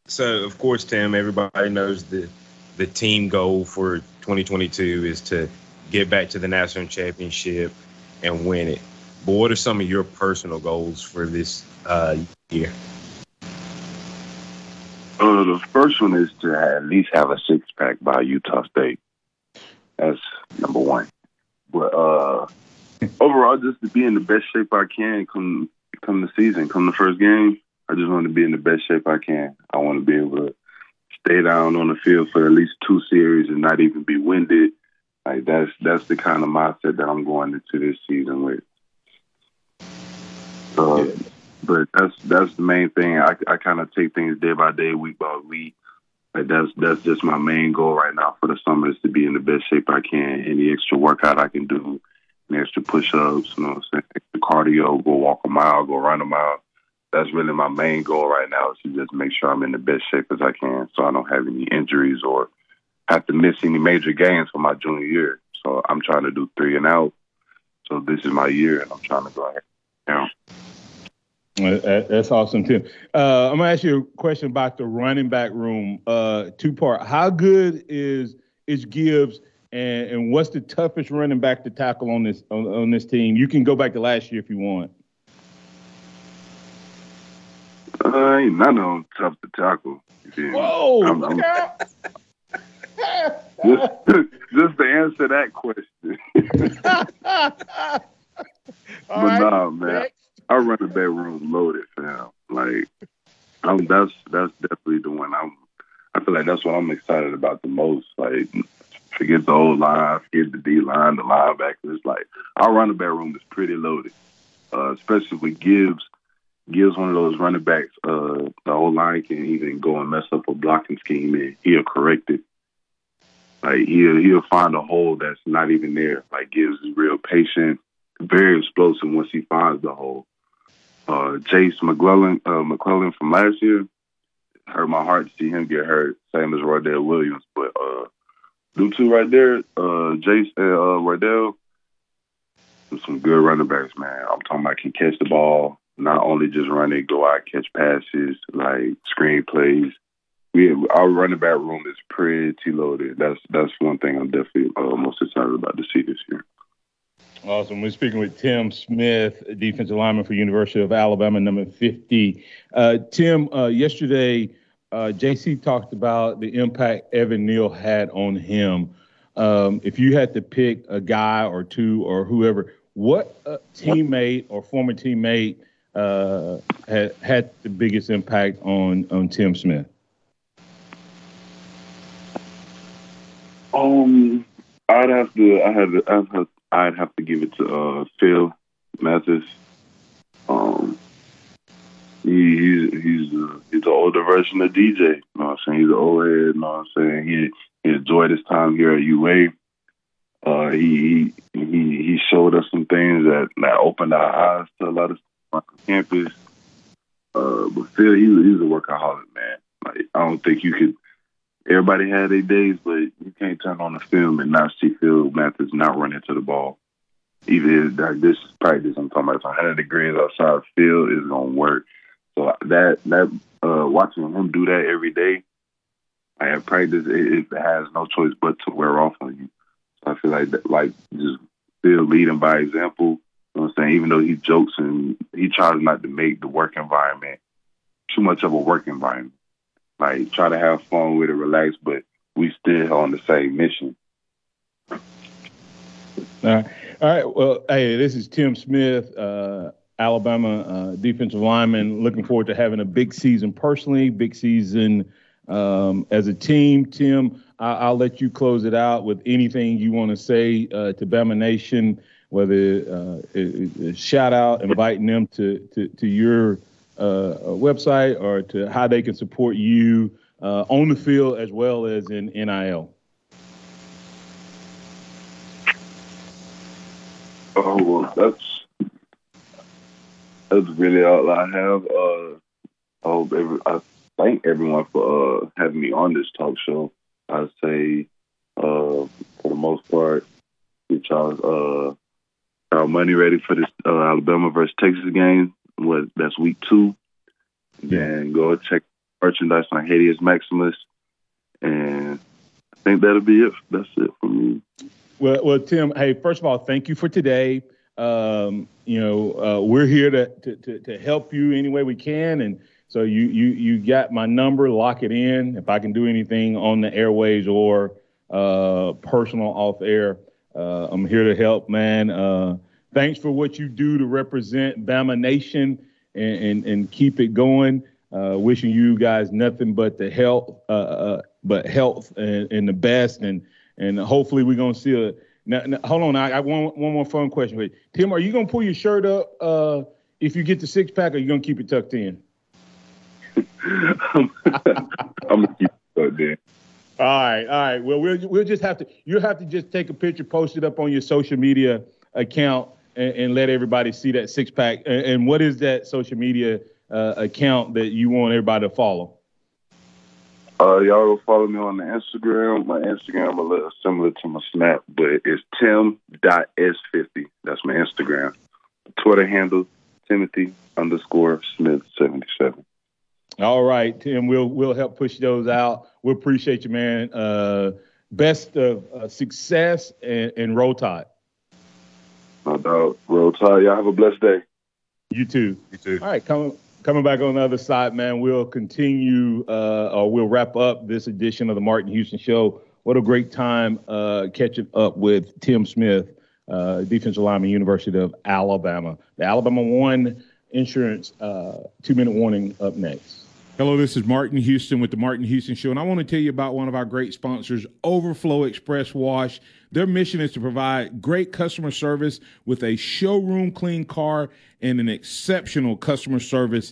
so of course, Tim, everybody knows the the team goal for 2022 is to get back to the national championship and win it. But what are some of your personal goals for this uh, year? Uh, the first one is to at least have a six pack by Utah State. That's number one. But uh, overall, just to be in the best shape I can come come the season, come the first game. I just want to be in the best shape I can. I want to be able to stay down on the field for at least two series and not even be winded. Like that's that's the kind of mindset that I'm going into this season with. Uh, but that's that's the main thing. I, I kind of take things day by day, week by week. Like that's that's just my main goal right now for the summer is to be in the best shape I can. Any extra workout I can do, any extra push-ups, you know, what I'm saying, extra cardio, go walk a mile, go run a mile. That's really my main goal right now is to just make sure I'm in the best shape as I can, so I don't have any injuries or have to miss any major games for my junior year. So I'm trying to do three and out. So this is my year, and I'm trying to go ahead. Now. That's awesome, Tim. Uh, I'm gonna ask you a question about the running back room. Uh, two part. How good is is Gibbs, and, and what's the toughest running back to tackle on this on, on this team? You can go back to last year if you want. Uh, ain't none of them tough to tackle. Whoa! I'm, I'm, just, [LAUGHS] just to answer that question. [LAUGHS] but right, nah, man. Next. Our running back room loaded, fam. Like, I'm, that's that's definitely the one. I'm. I feel like that's what I'm excited about the most. Like, forget the old line, forget the D line, the linebackers. Like, our running back room is pretty loaded, uh, especially with Gibbs. Gibbs one of those running backs. Uh, the whole line can even go and mess up a blocking scheme, and he'll correct it. Like he'll he'll find a hole that's not even there. Like Gibbs is real patient, very explosive once he finds the hole uh, Jase McClellan, uh, McClellan from last year. Hurt my heart to see him get hurt, same as Roydell Williams. But uh, them two right there, uh, Jase and uh, Roydell, some good running backs, man. I'm talking about can catch the ball, not only just running, go out, catch passes, like screen plays. We, our running back room is pretty loaded. That's that's one thing I'm definitely uh, most excited about to see this year. Awesome. We're speaking with Tim Smith, defensive lineman for University of Alabama, number 50. Uh, Tim, uh, yesterday, uh, JC talked about the impact Evan Neal had on him. Um, if you had to pick a guy or two or whoever, what teammate or former teammate uh, had, had the biggest impact on, on Tim Smith? Um, I'd have to. I. To, I have I'd have to give it to uh, Phil Mathis. Um, he, he's he's uh, he's an older version of DJ. You know what I'm saying? He's an old head. You know what I'm saying? He he enjoyed his time here at UA. Uh, he he he showed us some things that that opened our eyes to a lot of stuff on campus. Uh, but Phil, he, he's a workaholic man. Like I don't think you could everybody had their days, but you can't turn on the film and not see Phil Mathis not running to the ball. even like this practice I'm talking about, it's 100 degrees outside field is gonna work. So that that uh, watching him do that every day, I have practice. It, it has no choice but to wear off on you. So I feel like that, like just still leading by example. You know what I'm saying? Even though he jokes and he tries not to make the work environment too much of a work environment. Like try to have fun with it, relax, but we still on the same mission. All right. All right. Well, hey, this is Tim Smith, uh, Alabama uh, defensive lineman. Looking forward to having a big season personally, big season um, as a team. Tim, I- will let you close it out with anything you want to say uh, to Bama Nation, whether uh, it, shout out, inviting them to, to, to your uh, website or to how they can support you uh, on the field as well as in NIL. Oh well, that's that's really all I have. Uh, I hope every, I thank everyone for uh, having me on this talk show. I say, uh, for the most part, get y'all uh, our money ready for this uh, Alabama versus Texas game. What that's week two. Yeah. And go check merchandise on Haedius Maximus, and I think that'll be it. That's it for me. Well, well, Tim. Hey, first of all, thank you for today. Um, you know, uh, we're here to, to, to to help you any way we can, and so you you you got my number. Lock it in. If I can do anything on the airways or uh, personal off air, uh, I'm here to help, man. Thanks for what you do to represent Bama Nation and and, and keep it going. Uh, wishing you guys nothing but the health, uh, uh, but health and, and, the best, and and hopefully we're gonna see a. Now, now hold on, I, I want one more fun question. Wait, Tim, are you gonna pull your shirt up uh, if you get the six pack, or are you gonna keep it tucked in? [LAUGHS] I'm gonna keep it tucked in. All right, all right. Well, we'll we'll just have to. You have to just take a picture, post it up on your social media account, and, and let everybody see that six pack. And, and what is that social media uh, account that you want everybody to follow? Uh, y'all go follow me on the Instagram. My Instagram a little similar to my Snap, but it's tim.s50. That's my Instagram. Twitter handle Timothy underscore Smith 77. All right, Tim. We'll we'll help push those out. We appreciate you, man. Uh, best of uh, success and, and roll tide. No doubt. Roll tide. Y'all have a blessed day. You too. You too. All right, coming coming back on the other side, man. We'll continue, uh, or we'll wrap up this edition of the Martin Houston Show. What a great time uh, catching up with Tim Smith, uh, defensive lineman, University of Alabama. The Alabama One Insurance uh, two minute warning up next. Hello, this is Martin Houston with the Martin Houston Show, and I want to tell you about one of our great sponsors, Overflow Express Wash. Their mission is to provide great customer service with a showroom clean car and an exceptional customer service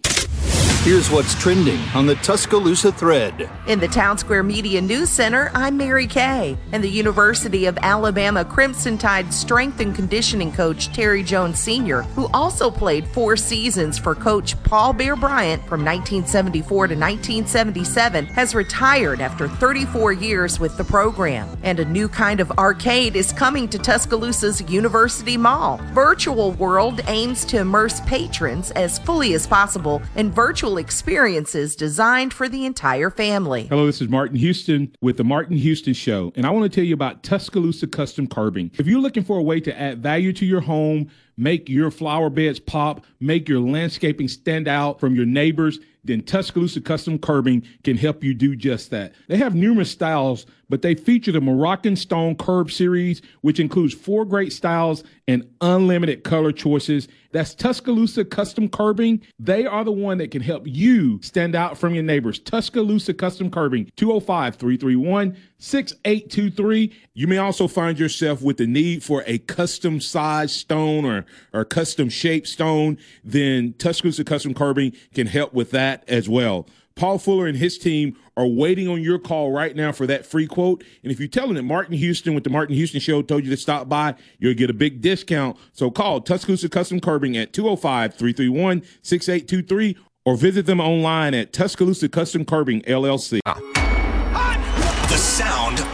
Here's what's trending on the Tuscaloosa thread. In the Town Square Media News Center, I'm Mary Kay. And the University of Alabama Crimson Tide strength and conditioning coach Terry Jones Sr., who also played four seasons for coach Paul Bear Bryant from 1974 to 1977, has retired after 34 years with the program. And a new kind of arcade is coming to Tuscaloosa's University Mall. Virtual World aims to immerse patrons as fully as possible in virtual experiences designed for the entire family. Hello, this is Martin Houston with the Martin Houston Show, and I want to tell you about Tuscaloosa Custom Curbing. If you're looking for a way to add value to your home, make your flower beds pop, make your landscaping stand out from your neighbors, then Tuscaloosa Custom Curbing can help you do just that. They have numerous styles, but they feature the Moroccan Stone Curb series, which includes four great styles and unlimited color choices. That's Tuscaloosa Custom Curbing. They are the one that can help you stand out from your neighbors. Tuscaloosa Custom Curbing, 205 331 6823. You may also find yourself with the need for a custom size stone or, or custom shaped stone. Then Tuscaloosa Custom Curbing can help with that as well. Paul Fuller and his team are waiting on your call right now for that free quote. And if you tell them that Martin Houston with the Martin Houston Show told you to stop by, you'll get a big discount. So call Tuscaloosa Custom Curbing at 205 331 6823 or visit them online at Tuscaloosa Custom Curbing LLC. Sound ah.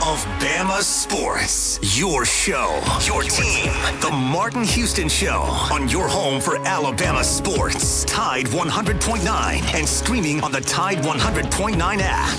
Of Bama sports. Your show, your team. The Martin Houston Show on your home for Alabama sports. Tide 100.9 and streaming on the Tide 100.9 app.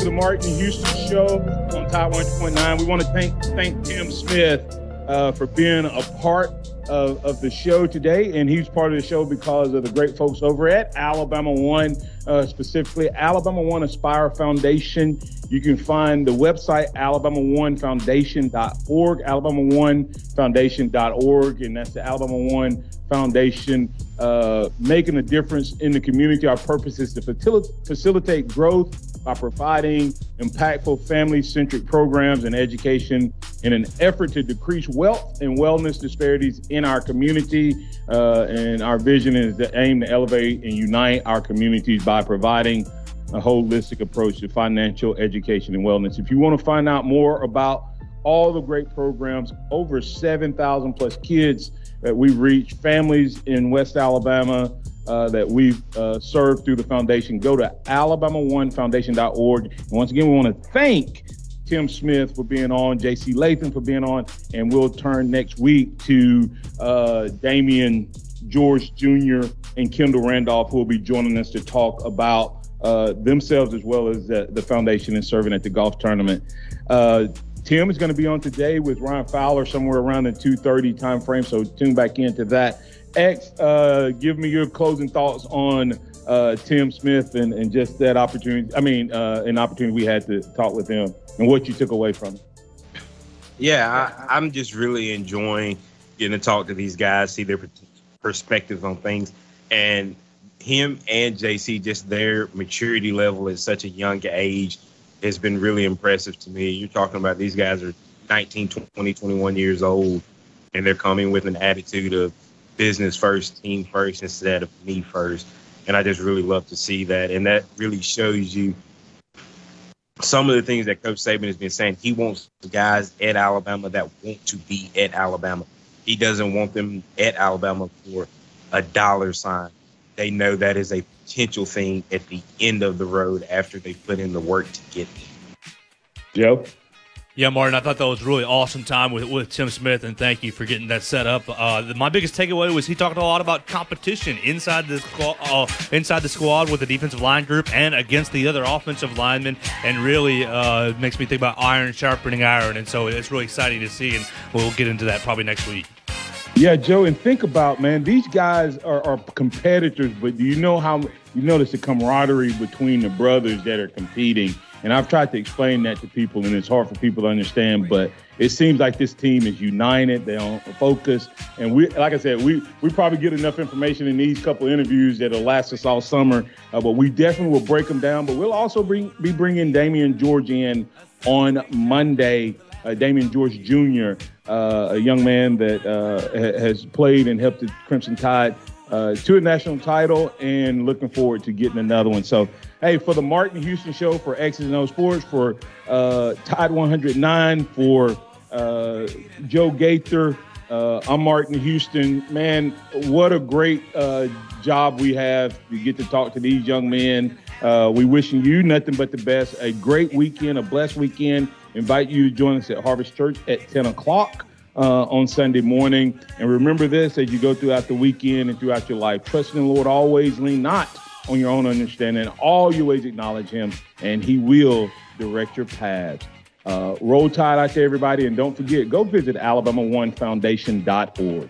the Martin Houston Show on Tide 100.9. We want to thank thank Tim Smith uh, for being a part of, of the show today, and he's part of the show because of the great folks over at Alabama One, uh, specifically Alabama One Aspire Foundation. You can find the website alabama1foundation.org, alabama1foundation.org, and that's the Alabama One Foundation uh, making a difference in the community. Our purpose is to facil- facilitate growth by providing impactful family centric programs and education in an effort to decrease wealth and wellness disparities in our community. Uh, and our vision is to aim to elevate and unite our communities by providing a holistic approach to financial education and wellness. If you want to find out more about all the great programs, over 7,000 plus kids that we reach, families in West Alabama, uh, that we've uh, served through the foundation, go to alabama1foundation.org. And once again, we want to thank Tim Smith for being on, JC Latham for being on, and we'll turn next week to uh, Damieon George Jr. and Kendall Randolph, who will be joining us to talk about uh, themselves as well as the, the, foundation and serving at the golf tournament. Uh, Tim is going to be on today with Ryan Fowler somewhere around the 2:30 time frame, so tune back into that. X, uh, give me your closing thoughts on uh, Tim Smith and, and just that opportunity. I mean, uh, an opportunity we had to talk with him and what you took away from it. Yeah, I, I'm just really enjoying getting to talk to these guys, see their perspectives on things, and him and JC, just their maturity level at such a young age has been really impressive to me. You're talking about these guys are 19, 20, 21 years old, and they're coming with an attitude of business first, team first, instead of me first. And I just really love to see that. And that really shows you some of the things that Coach Saban has been saying. He wants guys at Alabama that want to be at Alabama. He doesn't want them at Alabama for a dollar sign. They know that is a potential thing at the end of the road after they put in the work to get there. Joe? Yeah, Martin, I thought that was really awesome time with, with Tim Smith, and thank you for getting that set up. Uh, the, my biggest takeaway was he talked a lot about competition inside the squad, uh, inside the squad with the defensive line group and against the other offensive linemen, and really uh, makes me think about iron sharpening iron. And so it's really exciting to see, and we'll get into that probably next week. Yeah, Joe, and think about man, these guys are, are competitors, but do you know how you notice the camaraderie between the brothers that are competing? And I've tried to explain that to people, and it's hard for people to understand. But it seems like this team is united. They're on focus, and we, like I said, we we probably get enough information in these couple interviews that'll last us all summer. Uh, but we definitely will break them down. But we'll also bring, be bringing Damieon George in on Monday. Uh, Damieon George Jr., uh, a young man that uh, has played and helped the Crimson Tide uh, to a national title, and looking forward to getting another one. So Hey, for the Martin Houston Show, for X's and O Sports, for uh, Tide 109, for uh, Joe Gaither, uh, I'm Martin Houston. Man, what a great uh, job we have. You get to talk to these young men. Uh, we wishing you nothing but the best. A great weekend, a blessed weekend. Invite you to join us at Harvest Church at 10 o'clock. Uh, on Sunday morning. And remember this as you go throughout the weekend and throughout your life. Trust in the Lord always, lean not on your own understanding. All your ways acknowledge him, and he will direct your paths. Uh, roll tide out to everybody, and don't forget, go visit alabama1foundation.org.